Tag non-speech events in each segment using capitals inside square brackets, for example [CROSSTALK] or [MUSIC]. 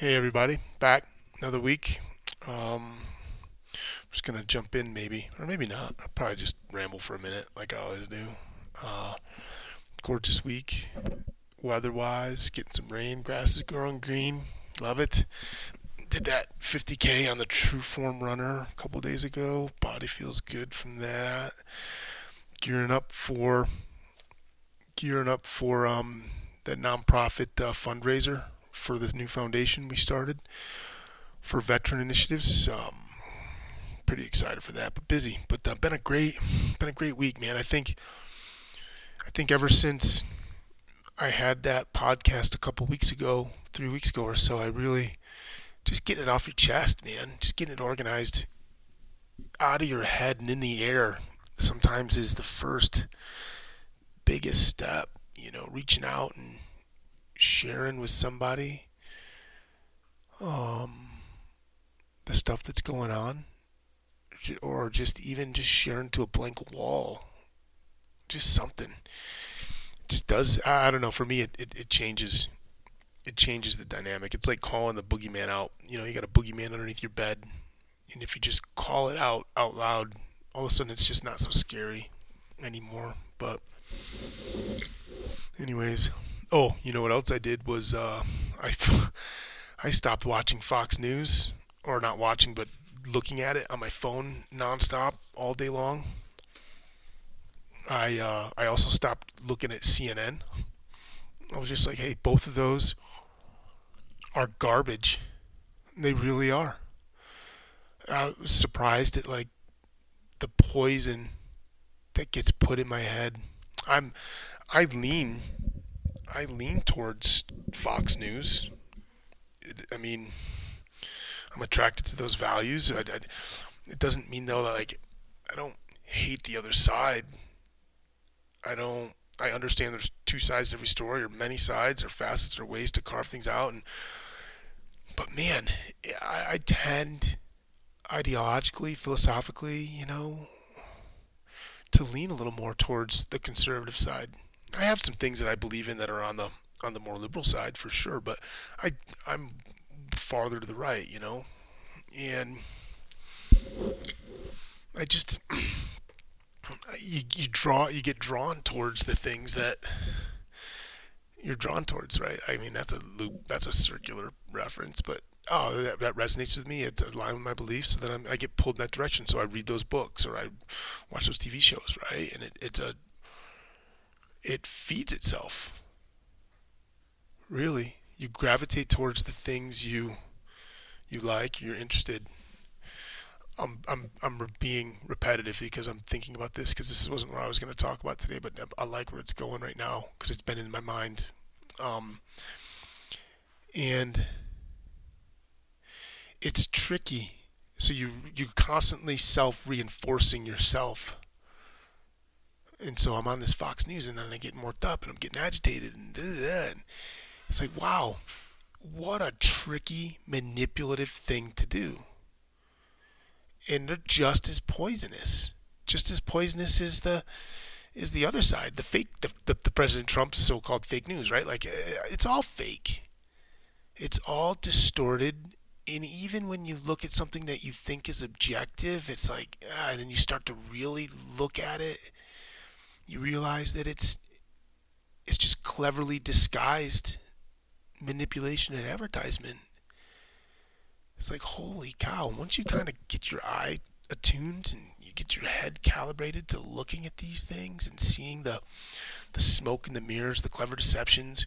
Hey everybody, back another week. Um, I'm just gonna jump in maybe, or maybe not. I'll probably just ramble for a minute like I always do. Uh, gorgeous week, weather-wise, getting some rain, grass is growing green, love it. Did that 50k on the TrueForm Runner a couple days ago. Body feels good from that. Gearing up for gearing up for um the nonprofit uh, fundraiser for the new foundation we started for veteran initiatives. Um, pretty excited for that, but busy. But uh, been a great, been a great week, man. I think, I think ever since I had that podcast a couple weeks ago, three weeks ago or so, I really just getting it off your chest, man. Just getting it organized out of your head and in the air. Sometimes is the first biggest step. You know, reaching out and sharing with somebody um, the stuff that's going on, or just even just sharing to a blank wall, just something. Just does I don't know. For me, it, it, it changes. It changes the dynamic. It's like calling the boogeyman out. You know, you got a boogeyman underneath your bed, and if you just call it out out loud, all of a sudden it's just not so scary anymore. But, anyways, Oh, you know what else I did was uh, I [LAUGHS] I stopped watching Fox News, or not watching, but looking at it on my phone nonstop all day long. I uh, I also stopped looking at CNN. I was just like, hey, both of those are garbage. They really are. I was surprised at like the poison that gets put in my head. I'm I lean I lean towards Fox News. It, I mean, I'm attracted to those values. I, I, it doesn't mean though that like I don't hate the other side. I don't. I understand there's two sides to every story, or many sides, or facets, or ways to carve things out. And but man, I, I tend ideologically, philosophically, you know, to lean a little more towards the conservative side. I have some things that I believe in that are on the on the more liberal side for sure, but I I'm farther to the right, you know, and I just you you draw you get drawn towards the things that you're drawn towards, right? I mean that's a loop, that's a circular reference, but oh that, that resonates with me. It's aligned with my beliefs, so then I'm, i get pulled in that direction. So I read those books or I watch those TV shows, right? And it, it's a it feeds itself. Really, you gravitate towards the things you you like, you're interested. I'm I'm I'm being repetitive because I'm thinking about this because this wasn't what I was going to talk about today, but I like where it's going right now because it's been in my mind. Um, and it's tricky. So you you're constantly self reinforcing yourself and so I'm on this Fox News, and then I get worked up, and I'm getting agitated, and, and it's like, wow, what a tricky, manipulative thing to do. And they're just as poisonous, just as poisonous as the is the other side, the fake, the, the, the President Trump's so-called fake news, right? Like uh, it's all fake. It's all distorted and even when you look at something that you think is objective, it's like, ah, and then you start to really look at it, you realize that it's it's just cleverly disguised manipulation and advertisement. It's like holy cow! Once you kind of get your eye attuned and you get your head calibrated to looking at these things and seeing the the smoke and the mirrors, the clever deceptions,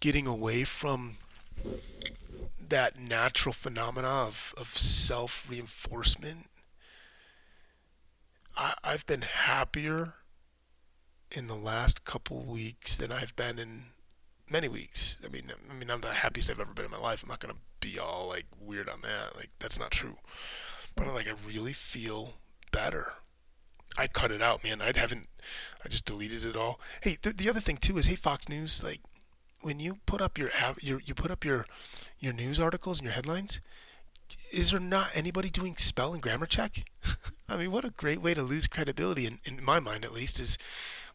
getting away from that natural phenomena of, of self reinforcement. I've been happier in the last couple weeks than I've been in many weeks. I mean, I mean, I'm the happiest I've ever been in my life. I'm not gonna be all like weird on that. Like that's not true. But I'm like, I really feel better. I cut it out, man. I haven't. I just deleted it all. Hey, the, the other thing too is, hey, Fox News, like when you put up your, your you put up your your news articles and your headlines, is there not anybody doing spell and grammar check? [LAUGHS] I mean, what a great way to lose credibility, in, in my mind at least, is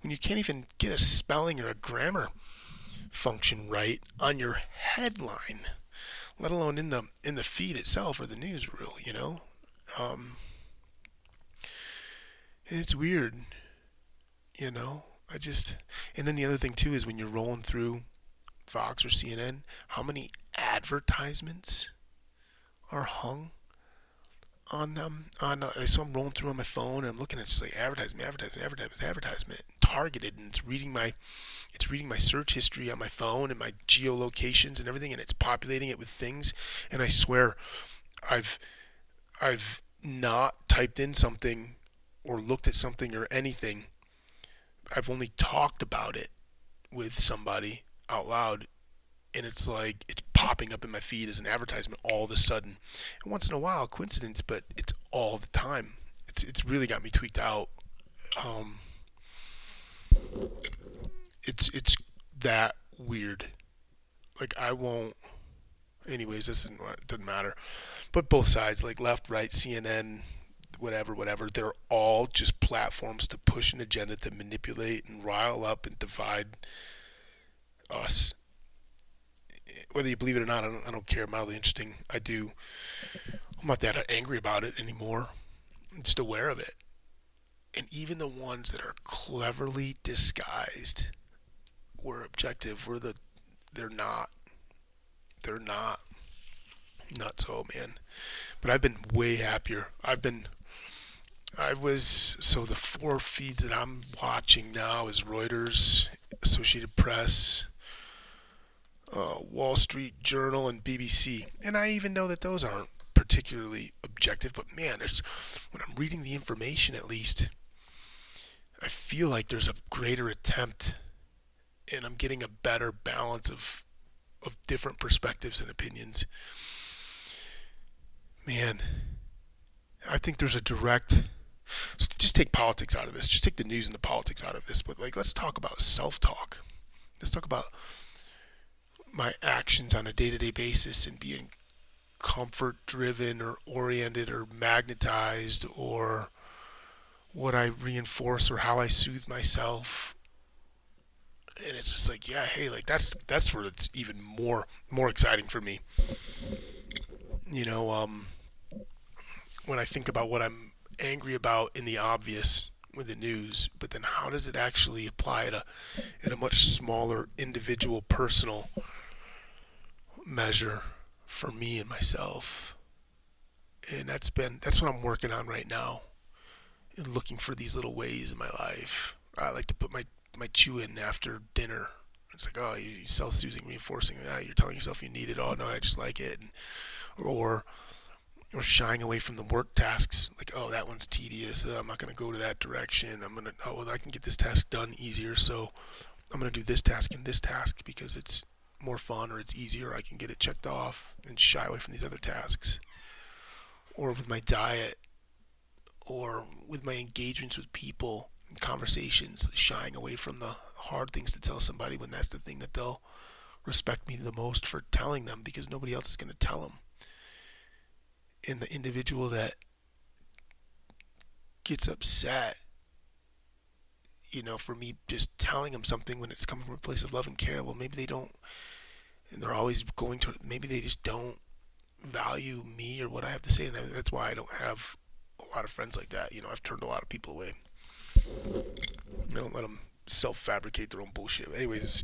when you can't even get a spelling or a grammar function right on your headline. let alone in the in the feed itself or the newsreel. You know, um, it's weird. You know, I just and then the other thing too is when you're rolling through Fox or CNN, how many advertisements are hung on them. On uh, so I'm rolling through on my phone and I'm looking at just like advertisement, advertisement, advertisement, advertisement, targeted, and it's reading my, it's reading my search history on my phone and my geolocations and everything, and it's populating it with things. And I swear, I've, I've not typed in something or looked at something or anything. I've only talked about it with somebody out loud and it's like it's popping up in my feed as an advertisement all of a sudden. And once in a while, coincidence, but it's all the time. It's it's really got me tweaked out. Um, it's it's that weird. Like I won't. Anyways, this isn't doesn't matter. But both sides, like left, right, CNN, whatever, whatever, they're all just platforms to push an agenda to manipulate and rile up and divide us whether you believe it or not, I don't, I don't care. Mildly interesting. I do. I'm not that angry about it anymore. I'm just aware of it. And even the ones that are cleverly disguised were objective. Were the they're not. They're not. Not oh, so, man. But I've been way happier. I've been. I was so the four feeds that I'm watching now is Reuters, Associated Press, uh, Wall Street Journal and BBC. And I even know that those aren't particularly objective, but man, there's when I'm reading the information at least, I feel like there's a greater attempt and I'm getting a better balance of of different perspectives and opinions. Man, I think there's a direct so just take politics out of this. Just take the news and the politics out of this. But like let's talk about self-talk. Let's talk about my actions on a day-to-day basis and being comfort driven or oriented or magnetized or what I reinforce or how I soothe myself. And it's just like yeah hey like that's that's where it's even more more exciting for me. You know um when I think about what I'm angry about in the obvious with the news but then how does it actually apply at a at a much smaller individual personal measure for me and myself. And that's been that's what I'm working on right now. And looking for these little ways in my life. I like to put my my chew in after dinner. It's like, oh, you self-soothing, reinforcing. Ah, you're telling yourself you need it. Oh no, I just like it. And, or or shying away from the work tasks. Like, oh, that one's tedious. Uh, I'm not going to go to that direction. I'm gonna. Oh, well, I can get this task done easier. So I'm going to do this task and this task because it's more fun or it's easier, I can get it checked off and shy away from these other tasks. Or with my diet, or with my engagements with people and conversations, shying away from the hard things to tell somebody when that's the thing that they'll respect me the most for telling them because nobody else is going to tell them. And the individual that gets upset you know, for me just telling them something when it's coming from a place of love and care, well, maybe they don't and they're always going to maybe they just don't value me or what I have to say, and that's why I don't have a lot of friends like that. You know, I've turned a lot of people away. I don't let them self-fabricate their own bullshit. Anyways,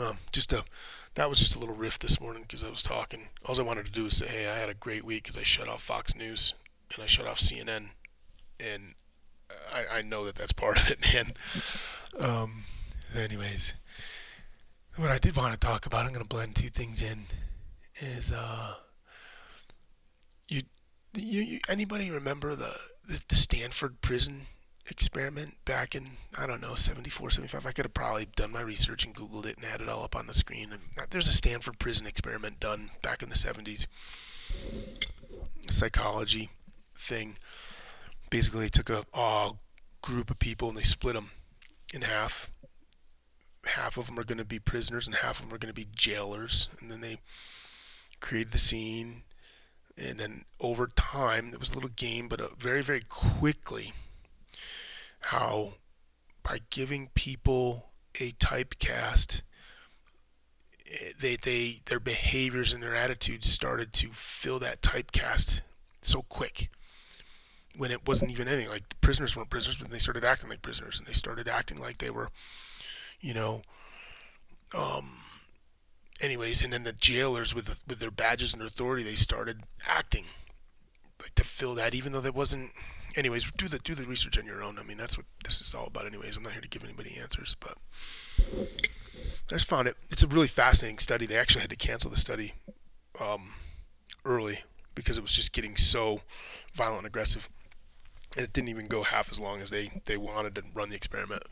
um, just a that was just a little riff this morning because I was talking. All I wanted to do was say, hey, I had a great week because I shut off Fox News and I shut off CNN, and I, I know that that's part of it, [LAUGHS] man. Um, anyways what I did want to talk about, I'm going to blend two things in, is uh, you, you, you anybody remember the, the, the Stanford prison experiment back in I don't know 74, 75? I could have probably done my research and Googled it and had it all up on the screen. And there's a Stanford prison experiment done back in the 70s, psychology thing. Basically, they took a, a group of people and they split them in half half of them are going to be prisoners and half of them are going to be jailers. And then they created the scene. And then over time, it was a little game, but uh, very, very quickly, how by giving people a typecast, they they their behaviors and their attitudes started to fill that typecast so quick when it wasn't even anything like the prisoners weren't prisoners but they started acting like prisoners and they started acting like they were you know um anyways and then the jailers with with their badges and their authority they started acting like to fill that even though that wasn't anyways do the do the research on your own i mean that's what this is all about anyways i'm not here to give anybody answers but I just found it. It's a really fascinating study. They actually had to cancel the study um, early because it was just getting so violent and aggressive. It didn't even go half as long as they, they wanted to run the experiment.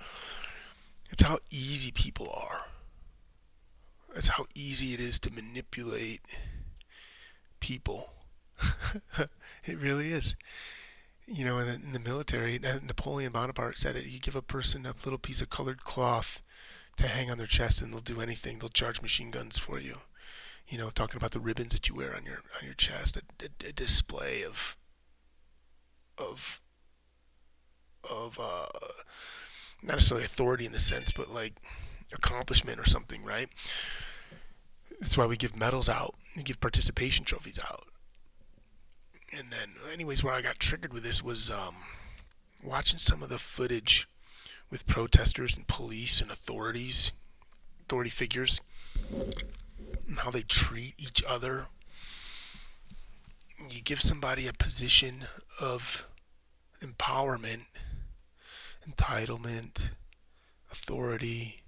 It's how easy people are. It's how easy it is to manipulate people. [LAUGHS] it really is. You know, in the, in the military, Napoleon Bonaparte said it. You give a person a little piece of colored cloth to hang on their chest and they'll do anything. They'll charge machine guns for you. You know, talking about the ribbons that you wear on your on your chest, a, a, a display of of of uh, not necessarily authority in the sense, but like accomplishment or something, right? That's why we give medals out and give participation trophies out. And then, anyways, where I got triggered with this was um, watching some of the footage with protesters and police and authorities, authority figures, and how they treat each other. You give somebody a position of empowerment, entitlement, authority,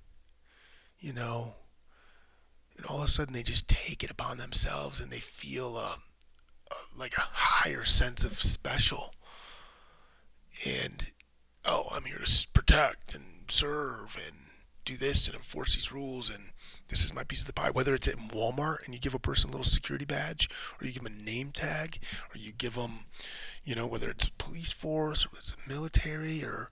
you know, and all of a sudden they just take it upon themselves and they feel a, a like a higher sense of special. And oh, I'm here to protect and serve and do this and enforce these rules and this is my piece of the pie. Whether it's at Walmart and you give a person a little security badge, or you give them a name tag, or you give them, you know, whether it's police force or it's military, or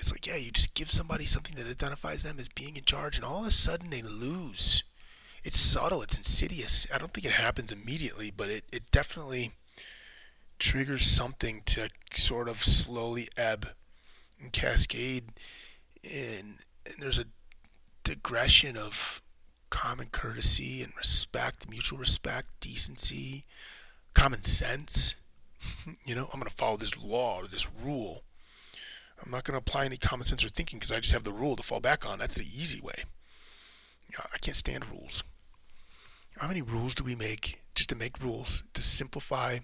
it's like, yeah, you just give somebody something that identifies them as being in charge, and all of a sudden they lose. It's subtle, it's insidious. I don't think it happens immediately, but it, it definitely triggers something to sort of slowly ebb and cascade and, and there's a digression of common courtesy and respect mutual respect decency common sense [LAUGHS] you know i'm going to follow this law or this rule i'm not going to apply any common sense or thinking because i just have the rule to fall back on that's the easy way you know, i can't stand rules how many rules do we make just to make rules to simplify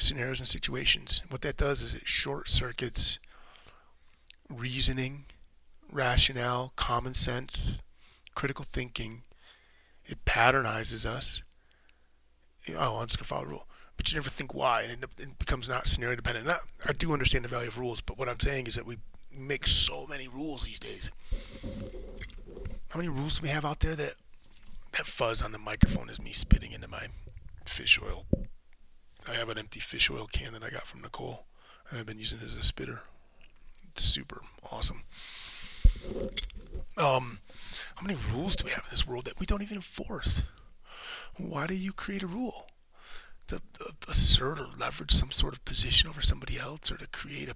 scenarios and situations. What that does is it short circuits reasoning, rationale, common sense, critical thinking. It patternizes us. Oh, I'm just gonna follow a rule, but you never think why, and it, becomes not scenario dependent. Not, I do understand the value of rules, but what I'm saying is that we make so many rules these days. How many rules do we have out there that that fuzz on the microphone is me spitting into my fish oil I have an empty fish oil can that I got from Nicole, and I've been using it as a spitter. It's super awesome. Um, how many rules do we have in this world that we don't even enforce? Why do you create a rule? To, assert or leverage some sort of position over somebody else, or to create a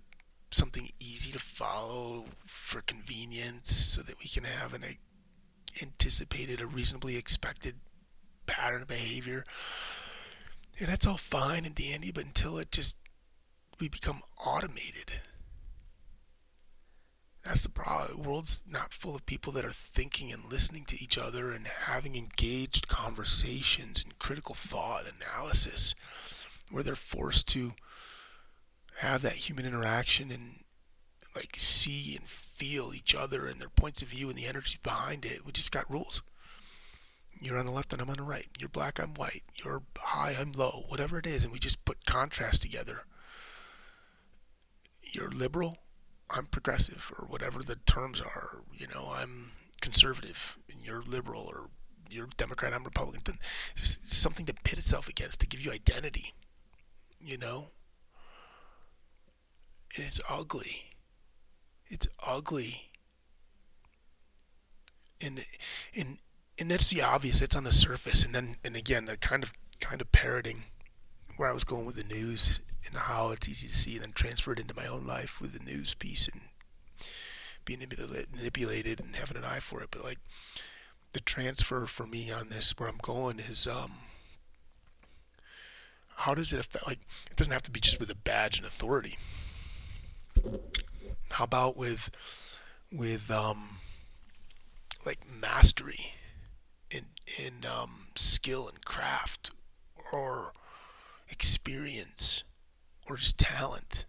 something easy to follow for convenience, so that we can have an anticipated, a reasonably expected pattern of behavior and that's all fine and dandy, but until it just we become automated. That's the problem. The world's not full of people that are thinking and listening to each other and having engaged conversations and critical thought analysis, where they're forced to have that human interaction and like see and feel each other and their points of view and the energy behind it. We just got rules. You're on the left and I'm on the right. You're black, I'm white. You're high, I'm low. Whatever it is, and we just put contrast together. You're liberal, I'm progressive, or whatever the terms are. You know, I'm conservative, and you're liberal, or you're Democrat, I'm Republican. It's something to pit itself against to give you identity. You know? And it's ugly. It's ugly. And, and and that's the obvious. It's on the surface, and then and again, the kind of kind of parroting where I was going with the news and how it's easy to see, and then transfer it into my own life with the news piece and being manipulated and having an eye for it. But like the transfer for me on this, where I'm going, is um, how does it affect? Like, it doesn't have to be just with a badge and authority. How about with with um, like mastery in in um, skill and craft, or experience, or just talent,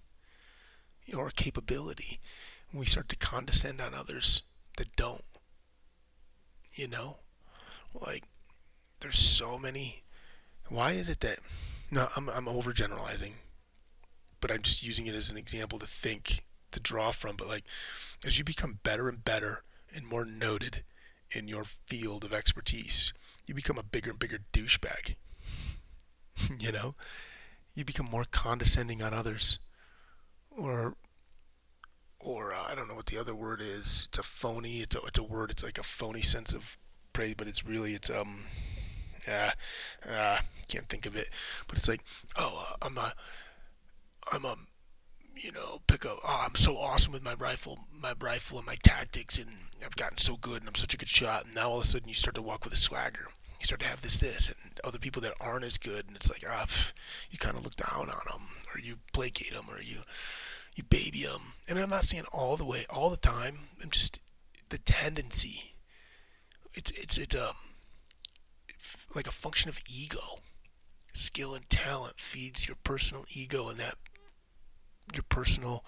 or capability? When we start to condescend on others that don't you know like there's so many why is it that no i'm i'm overgeneralizing but i'm just using it as an example to think to draw from but like as you become better and better and more noted in your field of expertise you become a bigger and bigger douchebag [LAUGHS] you know you become more condescending on others or or uh, I don't know what the other word is. It's a phony. It's a it's a word. It's like a phony sense of praise, but it's really it's um. Uh, uh, can't think of it, but it's like, oh, uh, I'm a, I'm a, you know, pick up. Oh, I'm so awesome with my rifle, my rifle and my tactics, and I've gotten so good, and I'm such a good shot. And now all of a sudden, you start to walk with a swagger. You start to have this, this, and other people that aren't as good, and it's like, ah, pff, you kind of look down on them, or you placate them, or you you baby them. And I'm not saying all the way, all the time. I'm just the tendency. It's it's it's a like a function of ego. Skill and talent feeds your personal ego and that your personal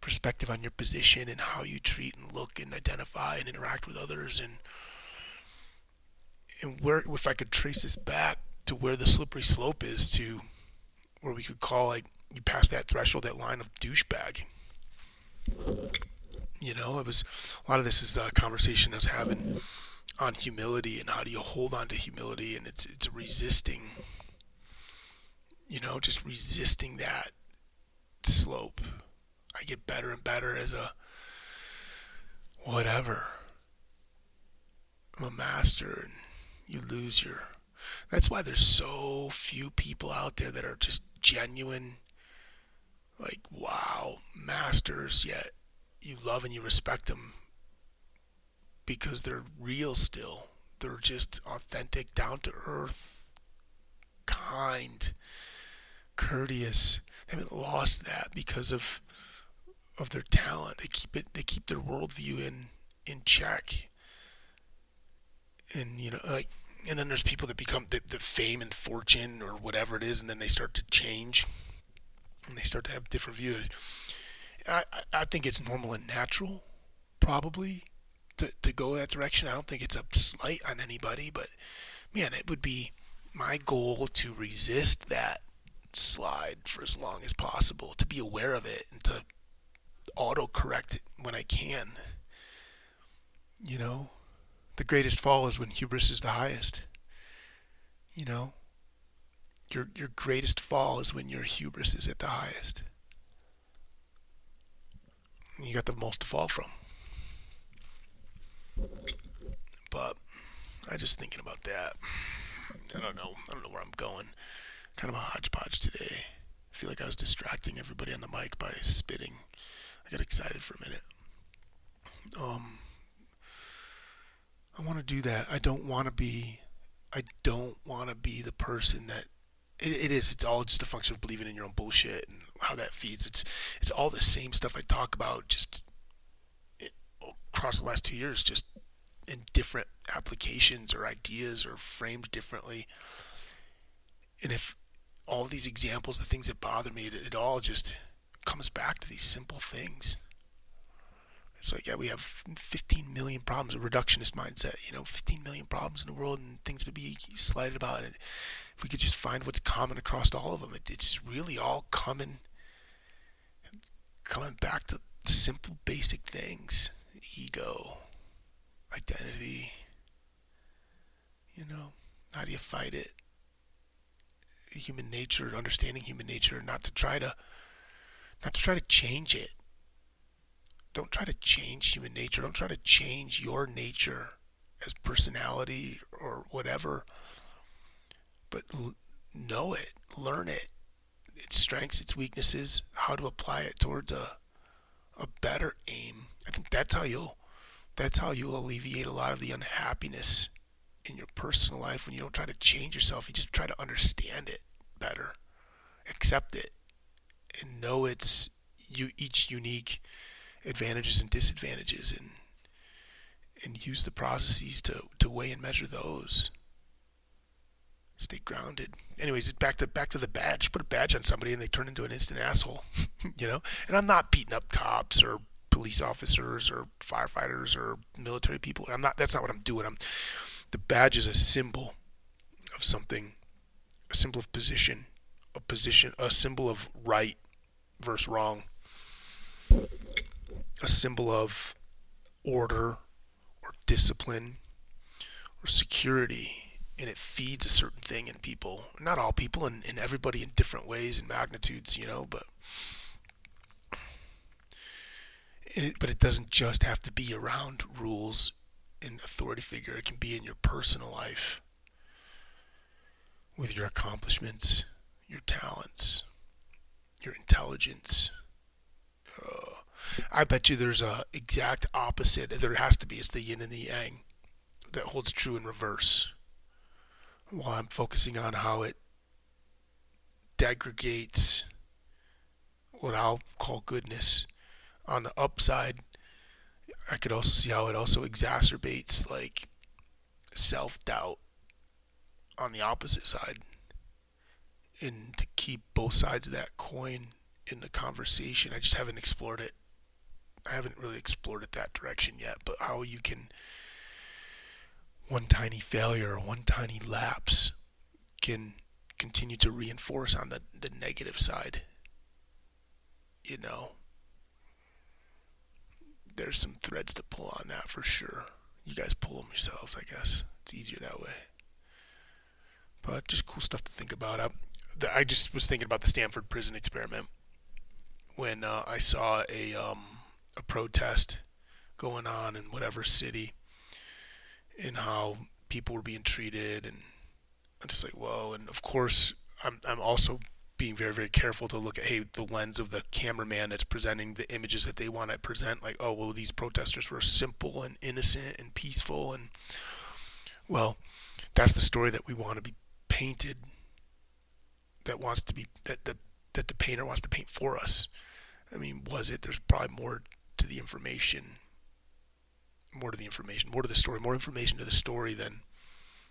perspective on your position and how you treat and look and identify and interact with others and and where if I could trace this back to where the slippery slope is to where we could call like you pass that threshold, that line of douchebag. You know, it was a lot of this is a conversation I was having on humility and how do you hold on to humility, and it's it's resisting. You know, just resisting that slope. I get better and better as a whatever. I'm a master, and you lose your. That's why there's so few people out there that are just genuine like wow masters yet you love and you respect them because they're real still. They're just authentic down to earth kind courteous. They haven't lost that because of of their talent. They keep it they keep their worldview in in check. And you know like and then there's people that become the, the fame and fortune or whatever it is and then they start to change and they start to have different views. I, I think it's normal and natural, probably, to, to go that direction. I don't think it's a slight on anybody, but man, it would be my goal to resist that slide for as long as possible, to be aware of it and to auto correct it when I can. You know, the greatest fall is when hubris is the highest. You know, your your greatest fall is when your hubris is at the highest. You got the most to fall from. But I just thinking about that. I don't know. I don't know where I'm going. Kind of a hodgepodge today. I feel like I was distracting everybody on the mic by spitting. I got excited for a minute. Um, I want to do that. I don't want to be. I don't want to be the person that it, it is. It's all just a function of believing in your own bullshit and how that feeds. It's it's all the same stuff I talk about, just it, across the last two years, just in different applications or ideas or framed differently. And if all these examples, the things that bother me, it, it all just comes back to these simple things. It's like, yeah, we have 15 million problems, a reductionist mindset, you know, 15 million problems in the world and things to be slighted about. And if we could just find what's common across all of them, it, it's really all coming, coming back to simple, basic things ego, identity. You know, how do you fight it? Human nature, understanding human nature, not to try to, not to try to change it don't try to change human nature. Don't try to change your nature as personality or whatever. But l- know it, learn it, its strengths, its weaknesses, how to apply it towards a a better aim. I think that's how you'll That's how you'll alleviate a lot of the unhappiness in your personal life when you don't try to change yourself. You just try to understand it better, accept it, and know its you each unique advantages and disadvantages, and and use the processes to to weigh and measure those. Stay grounded. Anyways, back to back to the badge. Put a badge on somebody and they turn into an instant asshole. [LAUGHS] you know? And I'm not beating up cops or police officers or firefighters or military people. I'm not that's not what I'm doing. I'm the badge is a symbol of something, a symbol of position, a position a symbol of right versus wrong. A symbol of order or discipline or security and it feeds a certain thing in people. Not all people, and, and everybody in different ways and magnitudes, you know, but. It, but it doesn't just have to be around rules and authority figure. It can be in your personal life with your accomplishments, your talents, your intelligence. Uh, I bet you there's a exact opposite. There has to be. It's the yin and the yang that holds true in reverse while I'm focusing on how it degradates what I'll call goodness. On the upside, I could also see how it also exacerbates like self doubt on the opposite side. And to keep both sides of that coin in the conversation, I just haven't explored it. I haven't really explored it that direction yet, but how you can one tiny failure or one tiny lapse can continue to reinforce on the, the negative side. You know, there's some threads to pull on that for sure. You guys pull them yourselves, I guess. It's easier that way. But just cool stuff to think about. I, I just was thinking about the Stanford prison experiment when uh, I saw a um, a protest going on in whatever city and how people were being treated, and I'm just like, whoa. And of course, I'm I'm also being very very careful to look at hey the lens of the cameraman that's presenting the images that they want to present. Like oh well these protesters were simple and innocent and peaceful. And well that's the story that we want to be painted that wants to be that the that the painter wants to paint for us. I mean was it? There's probably more to the information more to the information, more to the story, more information to the story than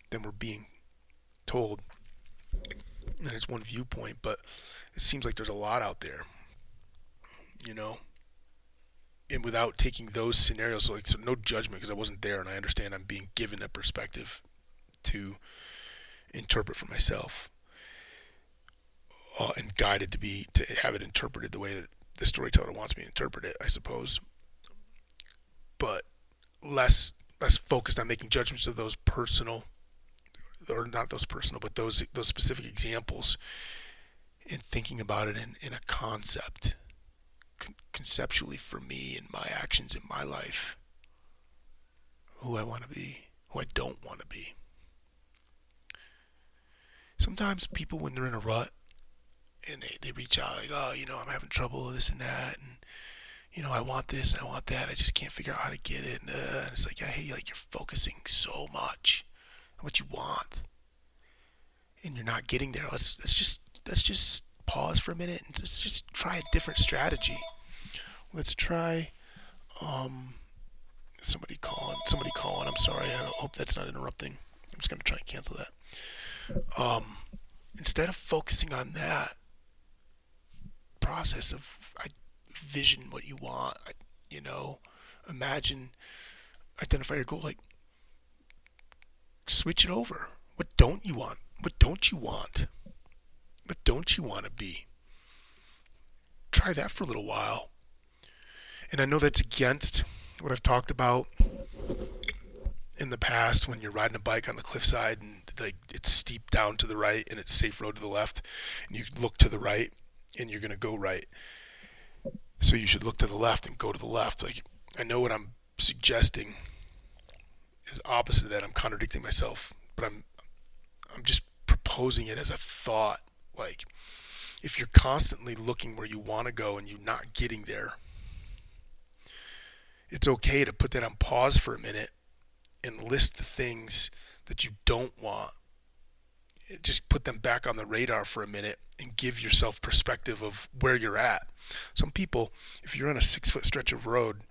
than we're being told. And it's one viewpoint, but it seems like there's a lot out there, you know. And without taking those scenarios, like so, no judgment because I wasn't there, and I understand I'm being given a perspective to interpret for myself, uh, and guided to be to have it interpreted the way that the storyteller wants me to interpret it, I suppose. But less less focused on making judgments of those personal or not those personal but those those specific examples and thinking about it in, in a concept con- conceptually for me and my actions in my life who I want to be who I don't want to be sometimes people when they're in a rut and they, they reach out like oh you know I'm having trouble with this and that and you know, I want this and I want that. I just can't figure out how to get it. And, uh, and it's like, hey, like you're focusing so much on what you want, and you're not getting there. Let's let's just let's just pause for a minute and let's just try a different strategy. Let's try. Um, somebody calling. Somebody calling. I'm sorry. I hope that's not interrupting. I'm just gonna try and cancel that. Um, instead of focusing on that process of I vision what you want. You know, imagine, identify your goal. Like, switch it over. What don't you want? What don't you want? What don't you want to be? Try that for a little while. And I know that's against what I've talked about in the past when you're riding a bike on the cliffside and like it's steep down to the right and it's safe road to the left and you look to the right and you're going to go right so you should look to the left and go to the left. Like I know what I'm suggesting is opposite of that. I'm contradicting myself, but I'm I'm just proposing it as a thought. Like if you're constantly looking where you want to go and you're not getting there, it's okay to put that on pause for a minute and list the things that you don't want. Just put them back on the radar for a minute and give yourself perspective of where you're at. Some people, if you're on a six foot stretch of road,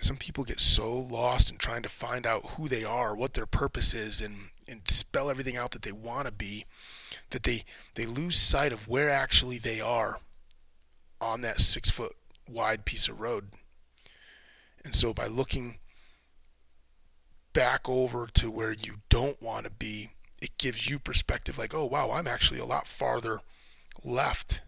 some people get so lost in trying to find out who they are, what their purpose is, and, and spell everything out that they want to be, that they, they lose sight of where actually they are on that six foot wide piece of road. And so by looking back over to where you don't want to be, it gives you perspective like, oh, wow, I'm actually a lot farther left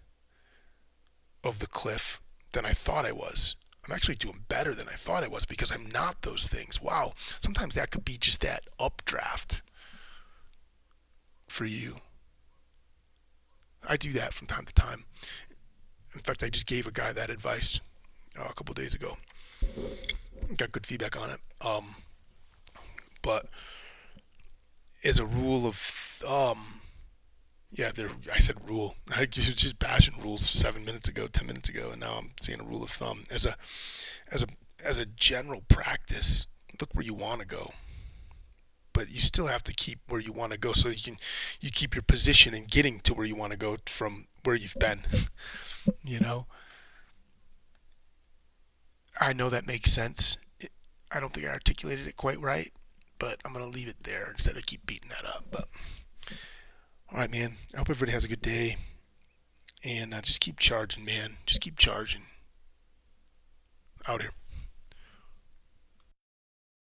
of the cliff than I thought I was. I'm actually doing better than I thought I was because I'm not those things. Wow. Sometimes that could be just that updraft for you. I do that from time to time. In fact, I just gave a guy that advice uh, a couple days ago. Got good feedback on it. Um, but as a rule of thumb, yeah, there. I said rule. [LAUGHS] I was just bashing rules seven minutes ago, ten minutes ago, and now I'm seeing a rule of thumb as a, as a, as a general practice. Look where you want to go, but you still have to keep where you want to go, so you can, you keep your position in getting to where you want to go from where you've been. [LAUGHS] you know. I know that makes sense. I don't think I articulated it quite right, but I'm gonna leave it there instead of keep beating that up. But all right, man. I hope everybody has a good day. And uh, just keep charging, man. Just keep charging. Out here.